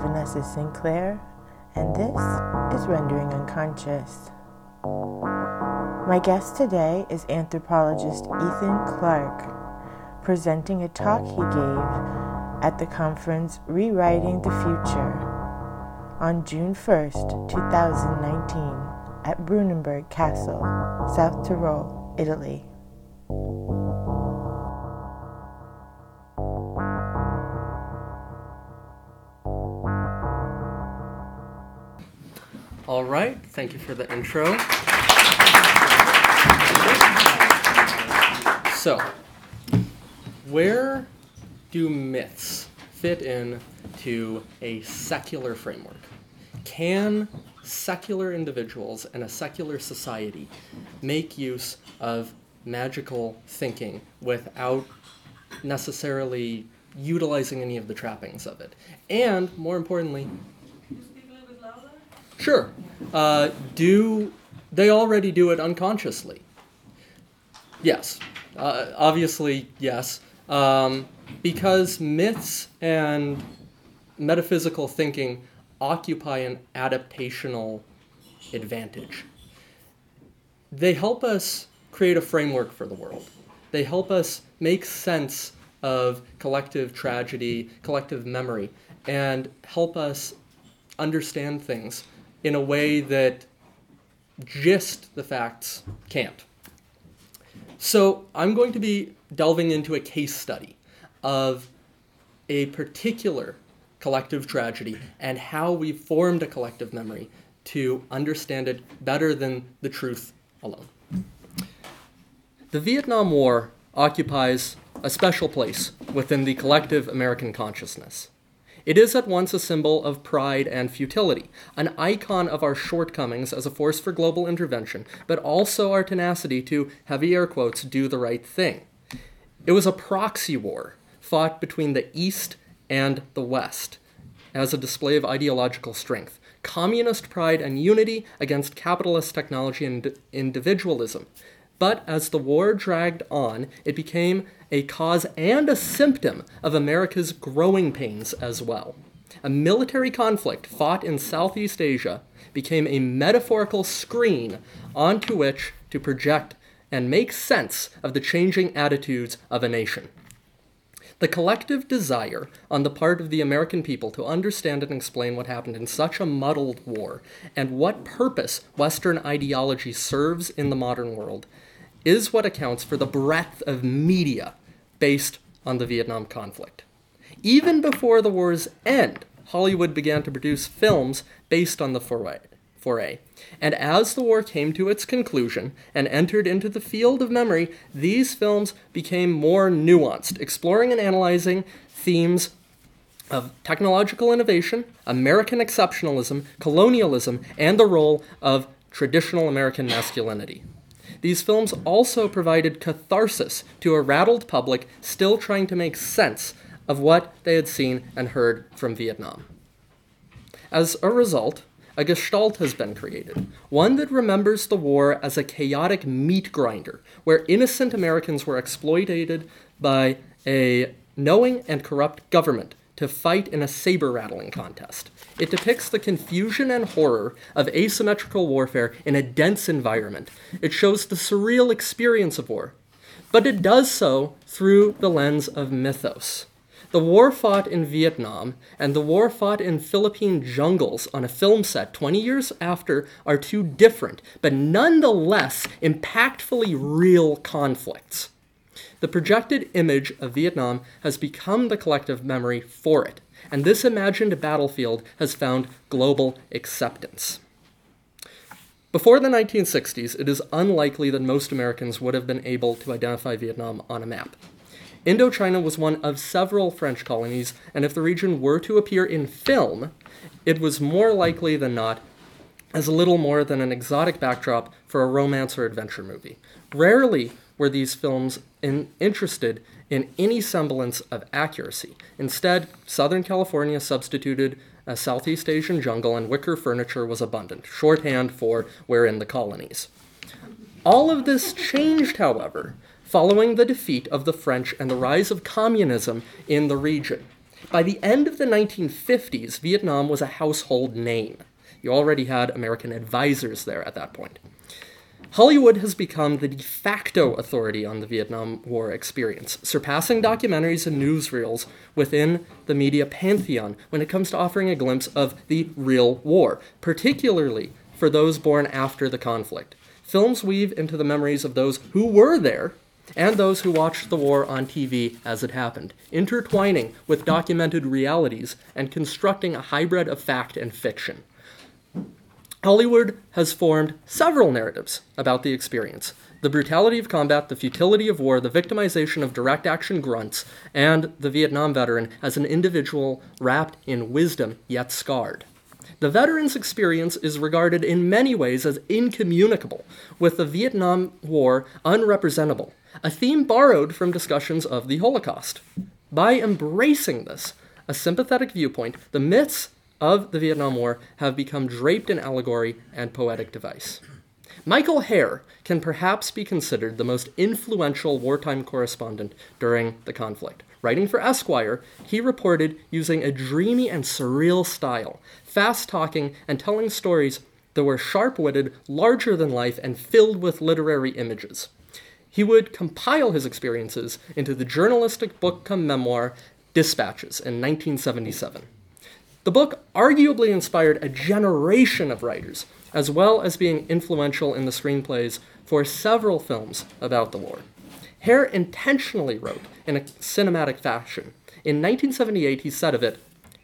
Vanessa Sinclair, and this is Rendering Unconscious. My guest today is anthropologist Ethan Clark, presenting a talk he gave at the conference Rewriting the Future on June 1st, 2019, at Brunnenburg Castle, South Tyrol, Italy. Thank you for the intro. So, where do myths fit in to a secular framework? Can secular individuals and a secular society make use of magical thinking without necessarily utilizing any of the trappings of it? And more importantly, Sure. Uh, do they already do it unconsciously? Yes. Uh, obviously, yes. Um, because myths and metaphysical thinking occupy an adaptational advantage. They help us create a framework for the world. They help us make sense of collective tragedy, collective memory, and help us understand things in a way that just the facts can't. So I'm going to be delving into a case study of a particular collective tragedy and how we formed a collective memory to understand it better than the truth alone. The Vietnam War occupies a special place within the collective American consciousness. It is at once a symbol of pride and futility, an icon of our shortcomings as a force for global intervention, but also our tenacity to, heavy air quotes, do the right thing. It was a proxy war fought between the East and the West as a display of ideological strength. Communist pride and unity against capitalist technology and individualism. But as the war dragged on, it became a cause and a symptom of America's growing pains as well. A military conflict fought in Southeast Asia became a metaphorical screen onto which to project and make sense of the changing attitudes of a nation. The collective desire on the part of the American people to understand and explain what happened in such a muddled war and what purpose Western ideology serves in the modern world is what accounts for the breadth of media based on the Vietnam conflict. Even before the war's end, Hollywood began to produce films based on the foray. foray. And as the war came to its conclusion and entered into the field of memory, these films became more nuanced, exploring and analyzing themes of technological innovation, American exceptionalism, colonialism, and the role of traditional American masculinity. These films also provided catharsis to a rattled public still trying to make sense of what they had seen and heard from Vietnam. As a result, a gestalt has been created, one that remembers the war as a chaotic meat grinder, where innocent Americans were exploited by a knowing and corrupt government to fight in a saber rattling contest. It depicts the confusion and horror of asymmetrical warfare in a dense environment. It shows the surreal experience of war, but it does so through the lens of mythos. The war fought in Vietnam and the war fought in Philippine jungles on a film set 20 years after are two different, but nonetheless impactfully real conflicts. The projected image of Vietnam has become the collective memory for it, and this imagined battlefield has found global acceptance. Before the 1960s, it is unlikely that most Americans would have been able to identify Vietnam on a map. Indochina was one of several French colonies, and if the region were to appear in film, it was more likely than not as a little more than an exotic backdrop for a romance or adventure movie. Rarely were these films in, interested in any semblance of accuracy. Instead, Southern California substituted a Southeast Asian jungle and wicker furniture was abundant, shorthand for we're in the colonies. All of this changed, however, following the defeat of the French and the rise of communism in the region. By the end of the 1950s, Vietnam was a household name. You already had American advisors there at that point. Hollywood has become the de facto authority on the Vietnam War experience, surpassing documentaries and newsreels within the media pantheon when it comes to offering a glimpse of the real war, particularly for those born after the conflict. Films weave into the memories of those who were there and those who watched the war on TV as it happened, intertwining with documented realities and constructing a hybrid of fact and fiction. Hollywood has formed several narratives about the experience the brutality of combat, the futility of war, the victimization of direct action grunts, and the Vietnam veteran as an individual wrapped in wisdom yet scarred. The veteran's experience is regarded in many ways as incommunicable, with the Vietnam War unrepresentable, a theme borrowed from discussions of the Holocaust. By embracing this, a sympathetic viewpoint, the myths of the Vietnam War have become draped in allegory and poetic device. Michael Herr can perhaps be considered the most influential wartime correspondent during the conflict. Writing for Esquire, he reported using a dreamy and surreal style, fast talking and telling stories that were sharp witted, larger than life, and filled with literary images. He would compile his experiences into the journalistic book come memoir Dispatches in 1977. The book arguably inspired a generation of writers, as well as being influential in the screenplays for several films about the war. Herr intentionally wrote in a cinematic fashion. In 1978, he said of it,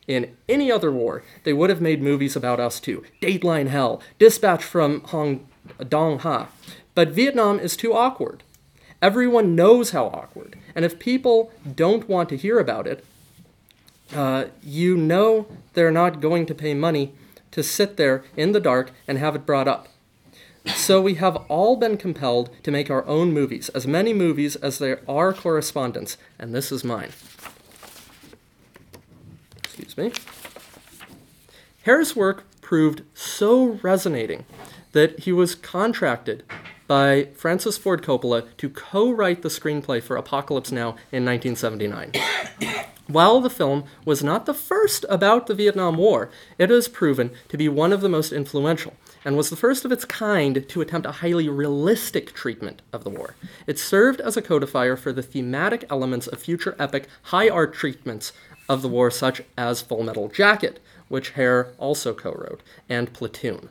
in any other war, they would have made movies about us too. Dateline Hell, Dispatch from Hong Dong Ha. But Vietnam is too awkward. Everyone knows how awkward. And if people don't want to hear about it, uh, you know they're not going to pay money to sit there in the dark and have it brought up. So we have all been compelled to make our own movies, as many movies as there are correspondents, and this is mine. Excuse me. Herr's work proved so resonating that he was contracted by Francis Ford Coppola to co write the screenplay for Apocalypse Now in 1979. While the film was not the first about the Vietnam War, it has proven to be one of the most influential and was the first of its kind to attempt a highly realistic treatment of the war. It served as a codifier for the thematic elements of future epic high art treatments of the war, such as Full Metal Jacket, which Herr also co wrote, and Platoon.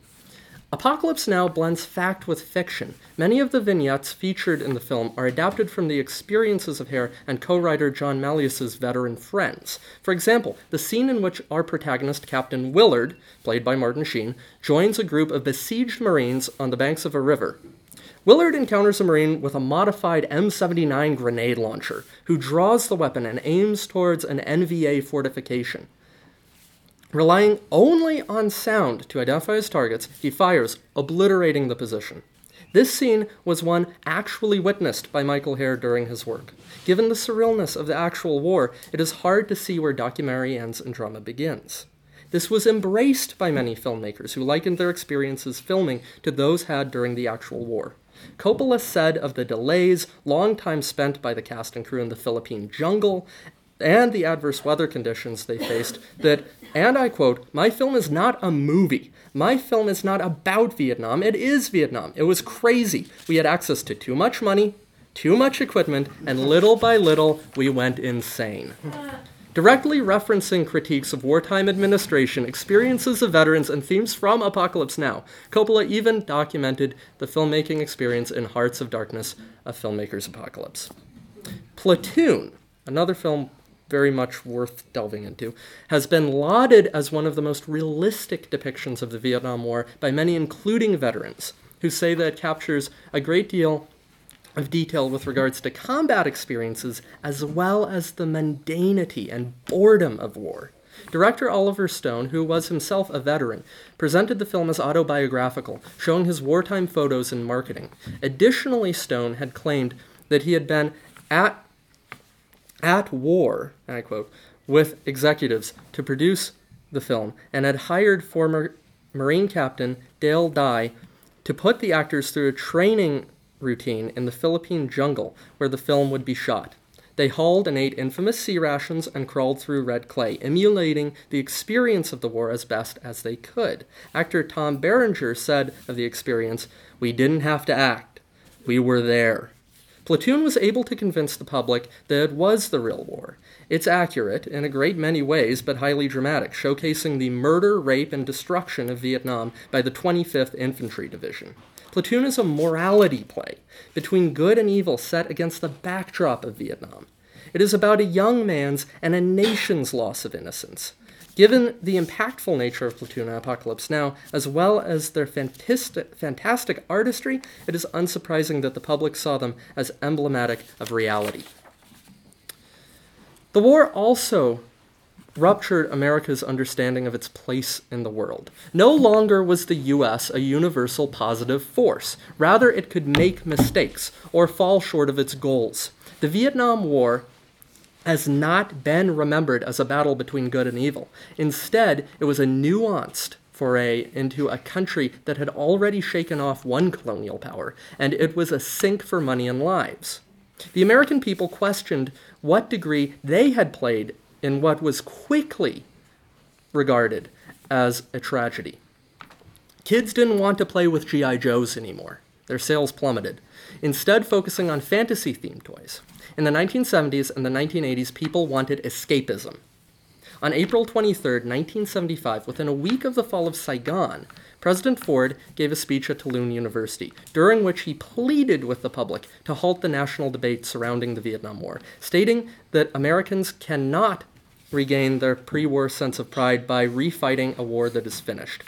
Apocalypse Now blends fact with fiction. Many of the vignettes featured in the film are adapted from the experiences of Herr and co writer John Milius's veteran friends. For example, the scene in which our protagonist, Captain Willard, played by Martin Sheen, joins a group of besieged Marines on the banks of a river. Willard encounters a Marine with a modified M79 grenade launcher, who draws the weapon and aims towards an NVA fortification. Relying only on sound to identify his targets, he fires, obliterating the position. This scene was one actually witnessed by Michael Herr during his work. Given the surrealness of the actual war, it is hard to see where documentary ends and drama begins. This was embraced by many filmmakers who likened their experiences filming to those had during the actual war. Coppola said of the delays, long time spent by the cast and crew in the Philippine jungle, and the adverse weather conditions they faced that, and I quote, my film is not a movie. My film is not about Vietnam. It is Vietnam. It was crazy. We had access to too much money, too much equipment, and little by little, we went insane. Directly referencing critiques of wartime administration, experiences of veterans, and themes from Apocalypse Now, Coppola even documented the filmmaking experience in Hearts of Darkness, a filmmaker's apocalypse. Platoon, another film very much worth delving into, has been lauded as one of the most realistic depictions of the Vietnam War by many, including veterans, who say that it captures a great deal of detail with regards to combat experiences as well as the mundanity and boredom of war. Director Oliver Stone, who was himself a veteran, presented the film as autobiographical, showing his wartime photos and marketing. Additionally, Stone had claimed that he had been at at war, I quote, with executives to produce the film and had hired former Marine Captain Dale Dye to put the actors through a training routine in the Philippine jungle where the film would be shot. They hauled and ate infamous C-rations and crawled through red clay, emulating the experience of the war as best as they could. Actor Tom Berenger said of the experience, We didn't have to act, we were there. Platoon was able to convince the public that it was the real war. It's accurate in a great many ways, but highly dramatic, showcasing the murder, rape, and destruction of Vietnam by the 25th Infantry Division. Platoon is a morality play between good and evil set against the backdrop of Vietnam. It is about a young man's and a nation's loss of innocence. Given the impactful nature of Platoon and Apocalypse Now, as well as their fantastic, fantastic artistry, it is unsurprising that the public saw them as emblematic of reality. The war also ruptured America's understanding of its place in the world. No longer was the US a universal positive force. Rather, it could make mistakes or fall short of its goals. The Vietnam War has not been remembered as a battle between good and evil. Instead, it was a nuanced foray into a country that had already shaken off one colonial power, and it was a sink for money and lives. The American people questioned what degree they had played in what was quickly regarded as a tragedy. Kids didn't want to play with G.I. Joes anymore. Their sales plummeted, instead, focusing on fantasy themed toys. In the 1970s and the 1980s, people wanted escapism. On April 23, 1975, within a week of the fall of Saigon, President Ford gave a speech at Tulane University, during which he pleaded with the public to halt the national debate surrounding the Vietnam War, stating that Americans cannot regain their pre war sense of pride by refighting a war that is finished.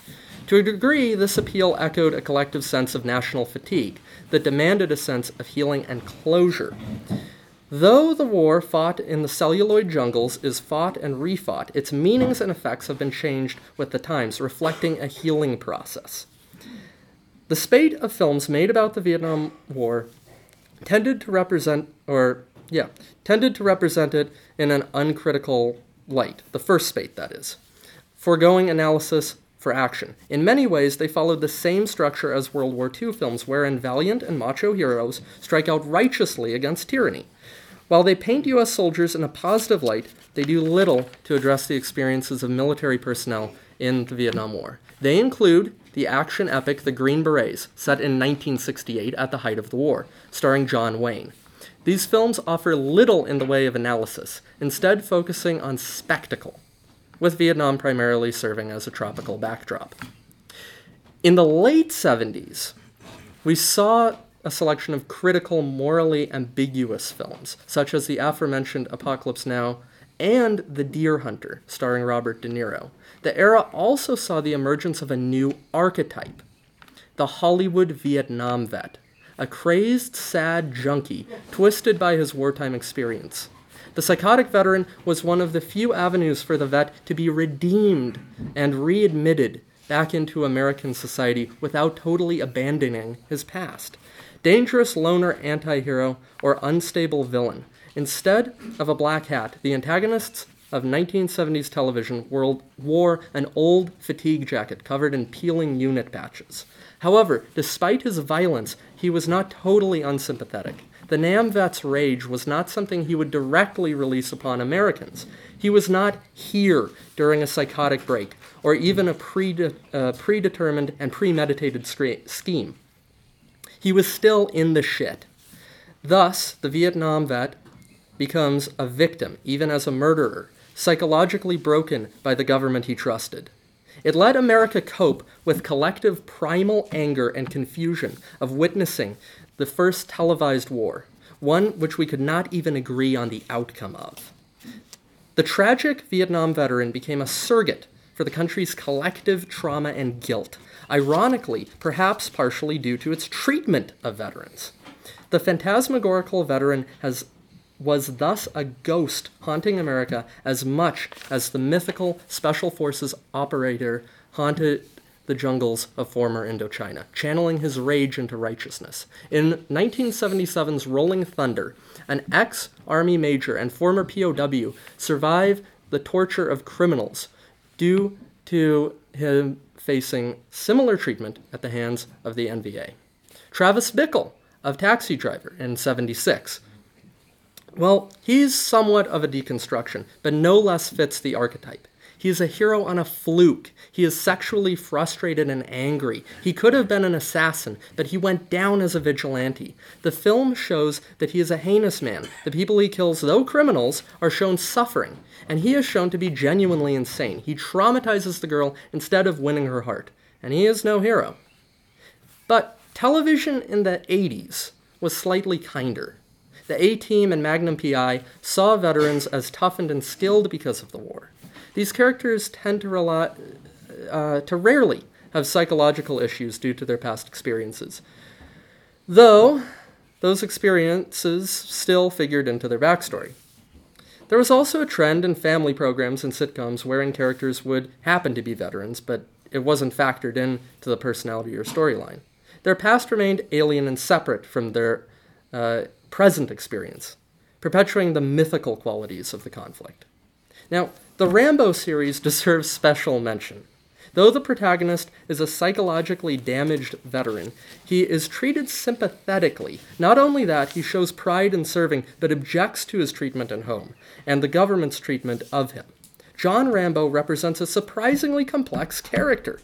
To a degree, this appeal echoed a collective sense of national fatigue that demanded a sense of healing and closure. Though the war fought in the celluloid jungles is fought and refought, its meanings and effects have been changed with the times, reflecting a healing process. The spate of films made about the Vietnam War tended to represent, or yeah, tended to represent it in an uncritical light, the first spate, that is, foregoing analysis for action. In many ways, they followed the same structure as World War II films, wherein valiant and macho heroes strike out righteously against tyranny. While they paint U.S. soldiers in a positive light, they do little to address the experiences of military personnel in the Vietnam War. They include the action epic The Green Berets, set in 1968 at the height of the war, starring John Wayne. These films offer little in the way of analysis, instead, focusing on spectacle, with Vietnam primarily serving as a tropical backdrop. In the late 70s, we saw a selection of critical, morally ambiguous films, such as the aforementioned Apocalypse Now and The Deer Hunter, starring Robert De Niro. The era also saw the emergence of a new archetype the Hollywood Vietnam vet, a crazed, sad junkie, twisted by his wartime experience. The psychotic veteran was one of the few avenues for the vet to be redeemed and readmitted back into American society without totally abandoning his past. Dangerous loner anti hero or unstable villain. Instead of a black hat, the antagonists of 1970s television world wore an old fatigue jacket covered in peeling unit patches. However, despite his violence, he was not totally unsympathetic. The Nam vet's rage was not something he would directly release upon Americans. He was not here during a psychotic break or even a prede- uh, predetermined and premeditated scheme. He was still in the shit. Thus, the Vietnam vet becomes a victim, even as a murderer, psychologically broken by the government he trusted. It let America cope with collective primal anger and confusion of witnessing the first televised war, one which we could not even agree on the outcome of. The tragic Vietnam veteran became a surrogate for the country's collective trauma and guilt, ironically, perhaps partially due to its treatment of veterans. The phantasmagorical veteran has was thus a ghost haunting America as much as the mythical Special Forces operator haunted the jungles of former Indochina, channeling his rage into righteousness. In 1977's Rolling Thunder, an ex Army major and former POW survived the torture of criminals due to him facing similar treatment at the hands of the NVA. Travis Bickle of Taxi Driver in 76 Well, he's somewhat of a deconstruction, but no less fits the archetype. He is a hero on a fluke. He is sexually frustrated and angry. He could have been an assassin, but he went down as a vigilante. The film shows that he is a heinous man. The people he kills, though criminals, are shown suffering, and he is shown to be genuinely insane. He traumatizes the girl instead of winning her heart, and he is no hero. But television in the 80s was slightly kinder. The A Team and Magnum PI saw veterans as toughened and skilled because of the war. These characters tend to rely, uh, to rarely have psychological issues due to their past experiences, though those experiences still figured into their backstory. There was also a trend in family programs and sitcoms wherein characters would happen to be veterans, but it wasn't factored in to the personality or storyline. Their past remained alien and separate from their uh, present experience, perpetuating the mythical qualities of the conflict. Now, the Rambo series deserves special mention. Though the protagonist is a psychologically damaged veteran, he is treated sympathetically. Not only that, he shows pride in serving, but objects to his treatment at home and the government's treatment of him. John Rambo represents a surprisingly complex character.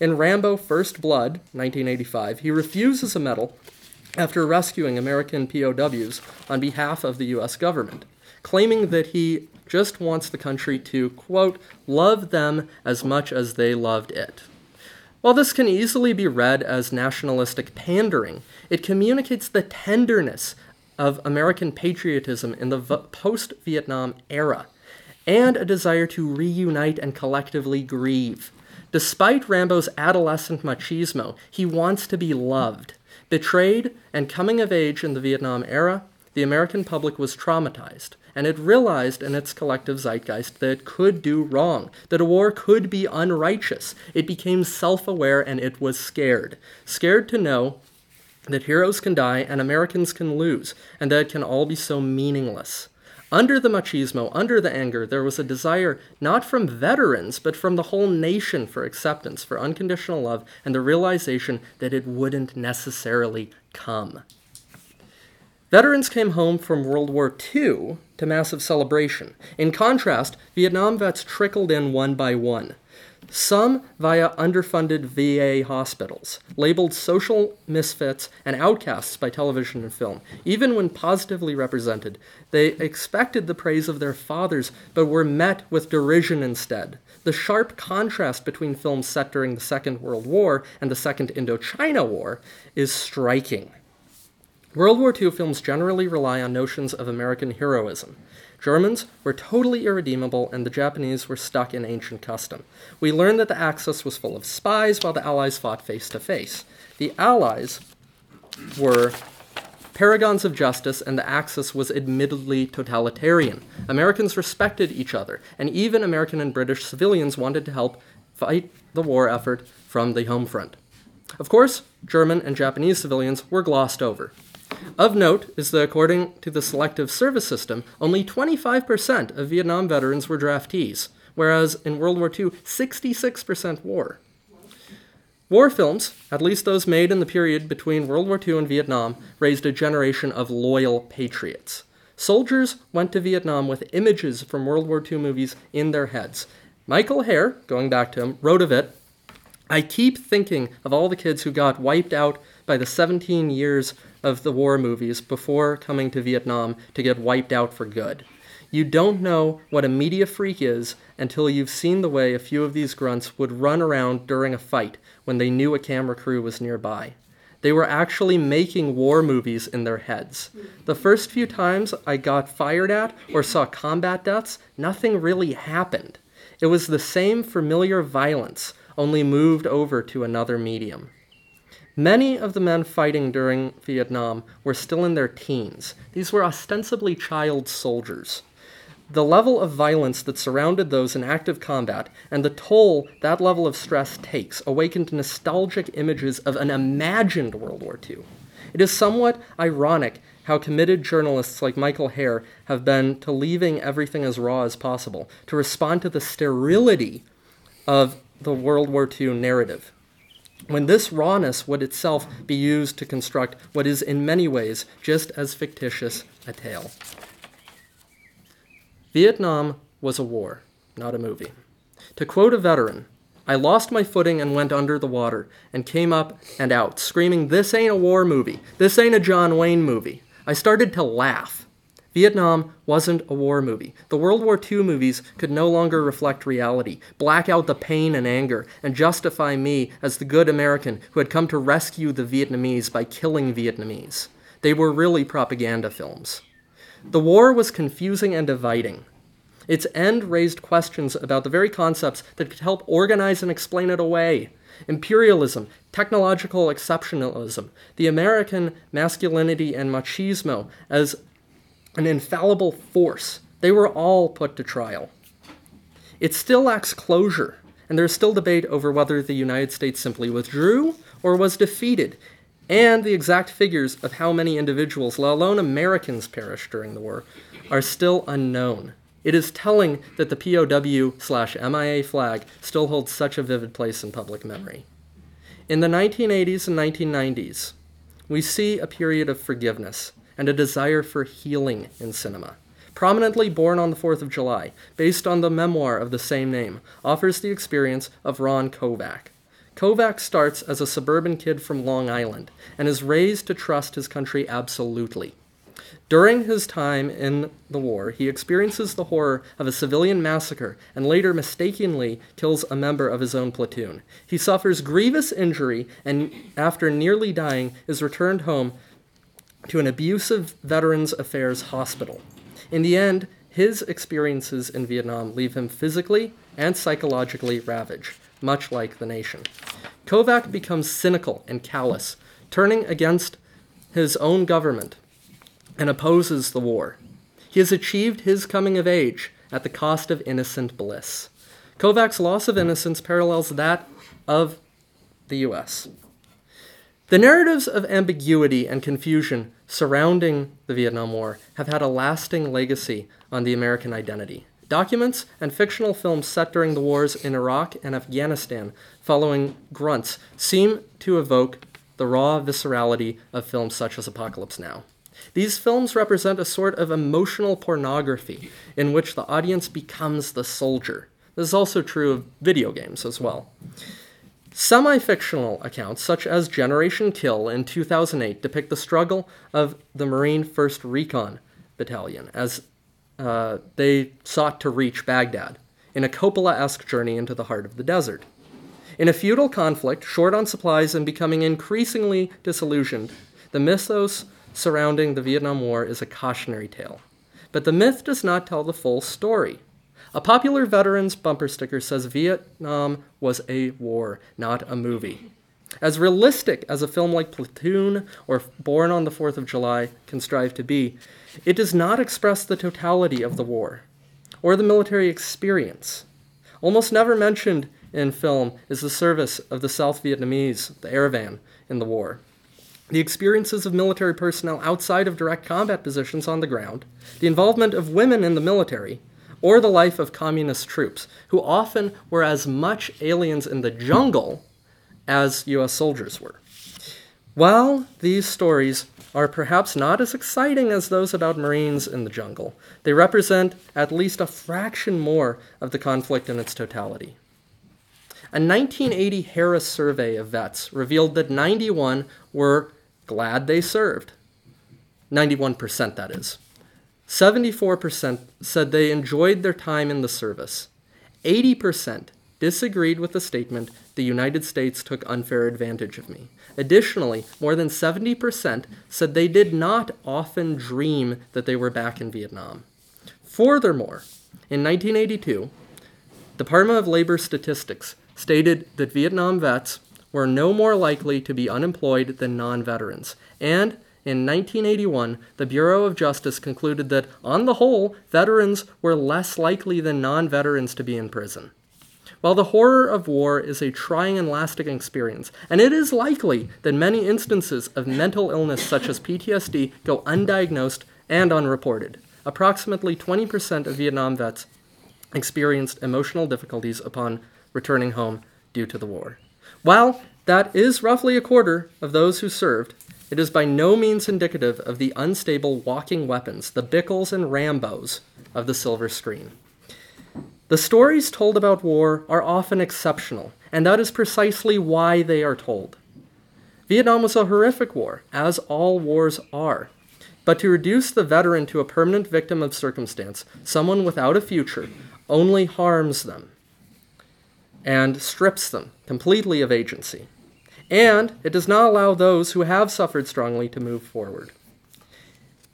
In Rambo First Blood, 1985, he refuses a medal after rescuing American POWs on behalf of the US government, claiming that he just wants the country to, quote, love them as much as they loved it. While this can easily be read as nationalistic pandering, it communicates the tenderness of American patriotism in the v- post Vietnam era and a desire to reunite and collectively grieve. Despite Rambo's adolescent machismo, he wants to be loved. Betrayed and coming of age in the Vietnam era, the American public was traumatized, and it realized in its collective zeitgeist that it could do wrong, that a war could be unrighteous. It became self aware and it was scared. Scared to know that heroes can die and Americans can lose, and that it can all be so meaningless. Under the machismo, under the anger, there was a desire not from veterans, but from the whole nation for acceptance, for unconditional love, and the realization that it wouldn't necessarily come. Veterans came home from World War II to massive celebration. In contrast, Vietnam vets trickled in one by one. Some via underfunded VA hospitals, labeled social misfits and outcasts by television and film. Even when positively represented, they expected the praise of their fathers, but were met with derision instead. The sharp contrast between films set during the Second World War and the Second Indochina War is striking. World War II films generally rely on notions of American heroism. Germans were totally irredeemable, and the Japanese were stuck in ancient custom. We learn that the Axis was full of spies while the Allies fought face to face. The Allies were paragons of justice, and the Axis was admittedly totalitarian. Americans respected each other, and even American and British civilians wanted to help fight the war effort from the home front. Of course, German and Japanese civilians were glossed over. Of note is that according to the selective service system, only 25% of Vietnam veterans were draftees, whereas in World War II, 66% were. War films, at least those made in the period between World War II and Vietnam, raised a generation of loyal patriots. Soldiers went to Vietnam with images from World War II movies in their heads. Michael Herr, going back to him, wrote of it I keep thinking of all the kids who got wiped out by the 17 years of the war movies before coming to Vietnam to get wiped out for good. You don't know what a media freak is until you've seen the way a few of these grunts would run around during a fight when they knew a camera crew was nearby. They were actually making war movies in their heads. The first few times I got fired at or saw combat deaths, nothing really happened. It was the same familiar violence, only moved over to another medium. Many of the men fighting during Vietnam were still in their teens. These were ostensibly child soldiers. The level of violence that surrounded those in active combat and the toll that level of stress takes awakened nostalgic images of an imagined World War II. It is somewhat ironic how committed journalists like Michael Herr have been to leaving everything as raw as possible, to respond to the sterility of the World War II narrative when this rawness would itself be used to construct what is in many ways just as fictitious a tale. Vietnam was a war, not a movie. To quote a veteran, I lost my footing and went under the water and came up and out, screaming, This ain't a war movie. This ain't a John Wayne movie. I started to laugh. Vietnam wasn't a war movie. The World War II movies could no longer reflect reality, black out the pain and anger, and justify me as the good American who had come to rescue the Vietnamese by killing Vietnamese. They were really propaganda films. The war was confusing and dividing. Its end raised questions about the very concepts that could help organize and explain it away imperialism, technological exceptionalism, the American masculinity and machismo as an infallible force. They were all put to trial. It still lacks closure, and there's still debate over whether the United States simply withdrew or was defeated, and the exact figures of how many individuals, let alone Americans, perished during the war, are still unknown. It is telling that the POW slash MIA flag still holds such a vivid place in public memory. In the 1980s and 1990s, we see a period of forgiveness and a desire for healing in cinema. Prominently born on the 4th of July, based on the memoir of the same name, offers the experience of Ron Kovic. Kovic starts as a suburban kid from Long Island and is raised to trust his country absolutely. During his time in the war, he experiences the horror of a civilian massacre and later mistakenly kills a member of his own platoon. He suffers grievous injury and, after nearly dying, is returned home to an abusive Veterans Affairs hospital. In the end, his experiences in Vietnam leave him physically and psychologically ravaged, much like the nation. Kovic becomes cynical and callous, turning against his own government and opposes the war. He has achieved his coming of age at the cost of innocent bliss. Kovic's loss of innocence parallels that of the US. The narratives of ambiguity and confusion surrounding the Vietnam War have had a lasting legacy on the American identity. Documents and fictional films set during the wars in Iraq and Afghanistan following grunts seem to evoke the raw viscerality of films such as Apocalypse Now. These films represent a sort of emotional pornography in which the audience becomes the soldier. This is also true of video games as well. Semi fictional accounts, such as Generation Kill in 2008, depict the struggle of the Marine 1st Recon Battalion as uh, they sought to reach Baghdad in a Coppola esque journey into the heart of the desert. In a feudal conflict, short on supplies and becoming increasingly disillusioned, the mythos surrounding the Vietnam War is a cautionary tale. But the myth does not tell the full story. A popular veterans bumper sticker says Vietnam was a war, not a movie. As realistic as a film like Platoon or Born on the Fourth of July can strive to be, it does not express the totality of the war or the military experience. Almost never mentioned in film is the service of the South Vietnamese, the ARVN, in the war. The experiences of military personnel outside of direct combat positions on the ground, the involvement of women in the military, or the life of communist troops, who often were as much aliens in the jungle as US soldiers were. While these stories are perhaps not as exciting as those about Marines in the jungle, they represent at least a fraction more of the conflict in its totality. A 1980 Harris survey of vets revealed that 91 were glad they served. 91%, that is. 74% said they enjoyed their time in the service. 80% disagreed with the statement, the United States took unfair advantage of me. Additionally, more than 70% said they did not often dream that they were back in Vietnam. Furthermore, in 1982, Department of Labor Statistics stated that Vietnam vets were no more likely to be unemployed than non veterans, and in 1981, the Bureau of Justice concluded that, on the whole, veterans were less likely than non veterans to be in prison. While the horror of war is a trying and lasting experience, and it is likely that many instances of mental illness such as PTSD go undiagnosed and unreported, approximately 20% of Vietnam vets experienced emotional difficulties upon returning home due to the war. While that is roughly a quarter of those who served, it is by no means indicative of the unstable walking weapons, the Bickles and Rambos, of the silver screen. The stories told about war are often exceptional, and that is precisely why they are told. Vietnam was a horrific war, as all wars are. But to reduce the veteran to a permanent victim of circumstance, someone without a future, only harms them and strips them completely of agency. And it does not allow those who have suffered strongly to move forward.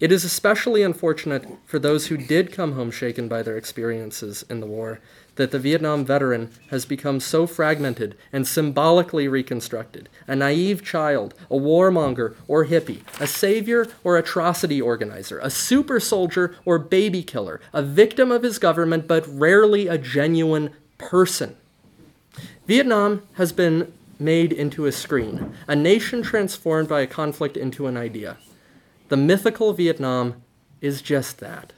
It is especially unfortunate for those who did come home shaken by their experiences in the war that the Vietnam veteran has become so fragmented and symbolically reconstructed. A naive child, a warmonger or hippie, a savior or atrocity organizer, a super soldier or baby killer, a victim of his government but rarely a genuine person. Vietnam has been made into a screen, a nation transformed by a conflict into an idea. The mythical Vietnam is just that.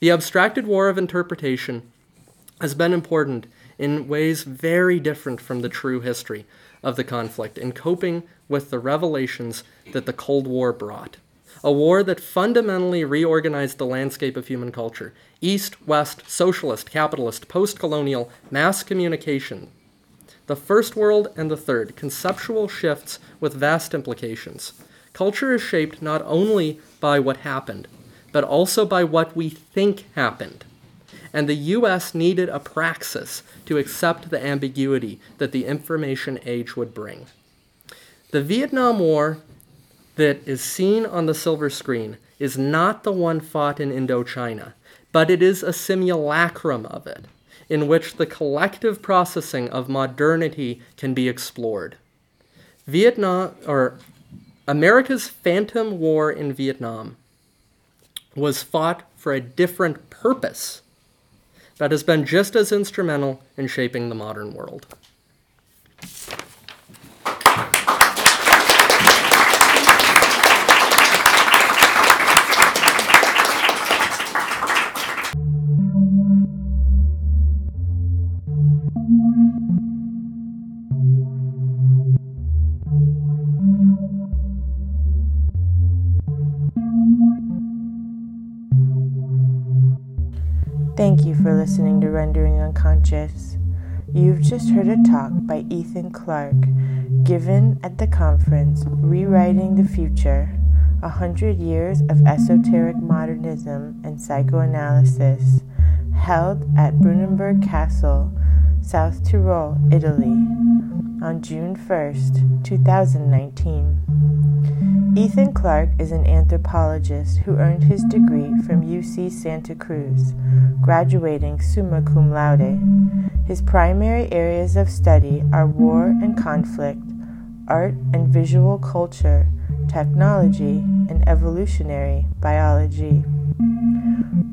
The abstracted war of interpretation has been important in ways very different from the true history of the conflict in coping with the revelations that the Cold War brought. A war that fundamentally reorganized the landscape of human culture East, West, socialist, capitalist, post colonial, mass communication. The first world and the third, conceptual shifts with vast implications. Culture is shaped not only by what happened, but also by what we think happened and the US needed a praxis to accept the ambiguity that the information age would bring. The Vietnam War that is seen on the silver screen is not the one fought in Indochina, but it is a simulacrum of it, in which the collective processing of modernity can be explored. Vietnam, or America's Phantom War in Vietnam, was fought for a different purpose that has been just as instrumental in shaping the modern world. Thank you for listening to Rendering Unconscious. You've just heard a talk by Ethan Clark given at the conference Rewriting the Future A Hundred Years of Esoteric Modernism and Psychoanalysis, held at Brunnenburg Castle, South Tyrol, Italy, on June 1st, 2019. Ethan Clark is an anthropologist who earned his degree from UC Santa Cruz, graduating summa cum laude. His primary areas of study are war and conflict, art and visual culture, technology, and evolutionary biology.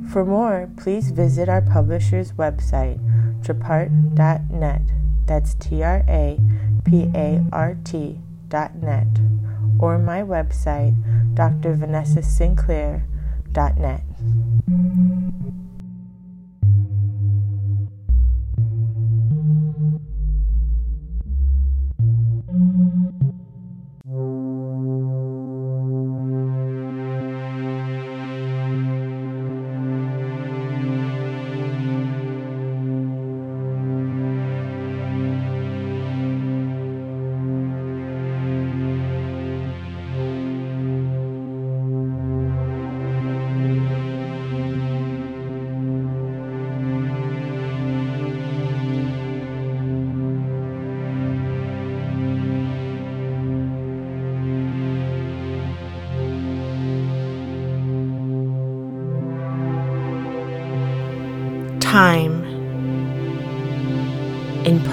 For more, please visit our publisher's website, trapart.net. That's T R A P A R T.net or my website, drvanessasinclair.net.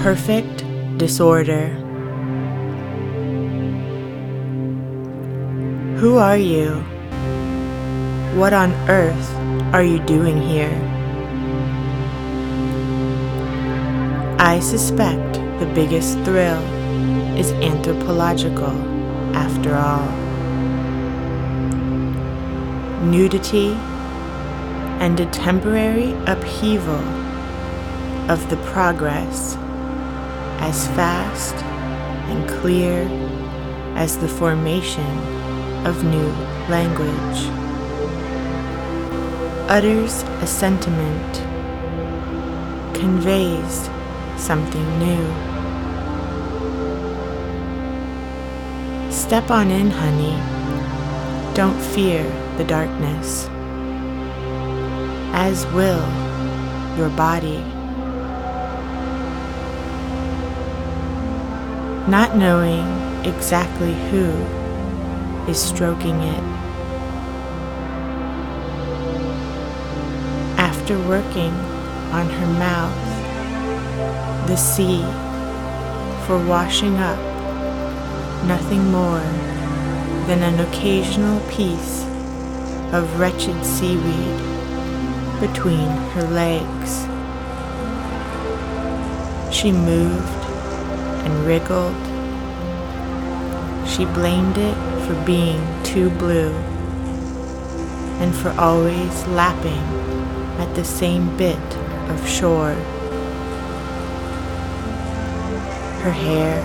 perfect disorder. Who are you? What on earth are you doing here? I suspect the biggest thrill is anthropological, after all. Nudity and a temporary upheaval of the progress as fast and clear as the formation of new language. utters a sentiment, conveys something new. Step on in, honey. Don't fear the darkness, as will your body. Not knowing exactly who is stroking it. After working on her mouth, the sea for washing up nothing more than an occasional piece of wretched seaweed between her legs. She moved and wriggled. She blamed it for being too blue and for always lapping at the same bit of shore. Her hair.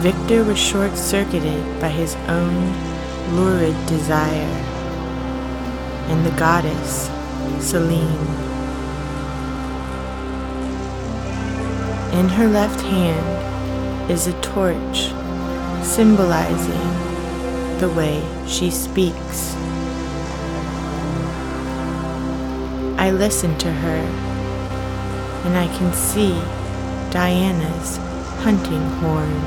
Victor was short circuited by his own lurid desire and the goddess, Selene. In her left hand is a torch symbolizing the way she speaks. I listen to her and I can see Diana's hunting horn.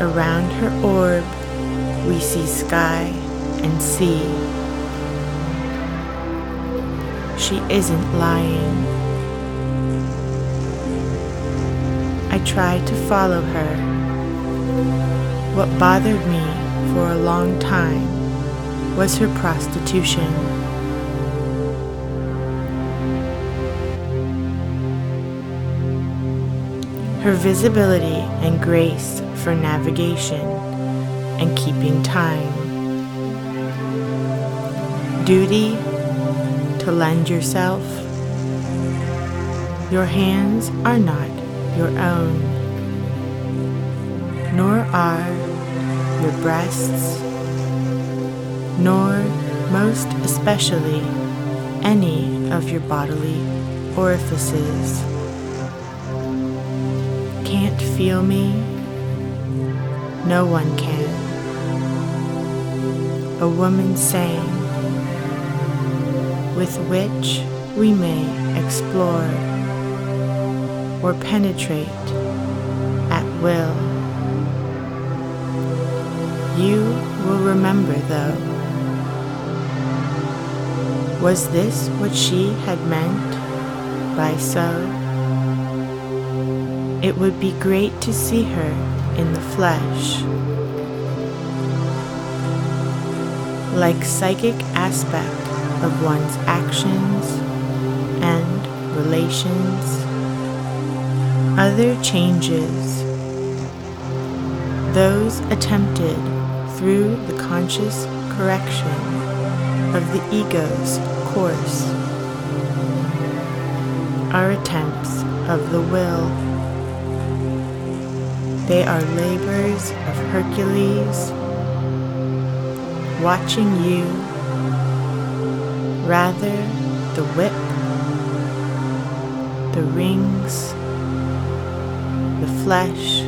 Around her orb, we see sky and sea. She isn't lying. Tried to follow her. What bothered me for a long time was her prostitution. Her visibility and grace for navigation and keeping time. Duty to lend yourself. Your hands are not your own, nor are your breasts, nor most especially any of your bodily orifices. Can't feel me? No one can. A woman sang, with which we may explore or penetrate at will. You will remember, though. Was this what she had meant by so? It would be great to see her in the flesh. Like psychic aspect of one's actions and relations other changes, those attempted through the conscious correction of the ego's course, are attempts of the will. They are labors of Hercules watching you, rather the whip, the rings, flesh,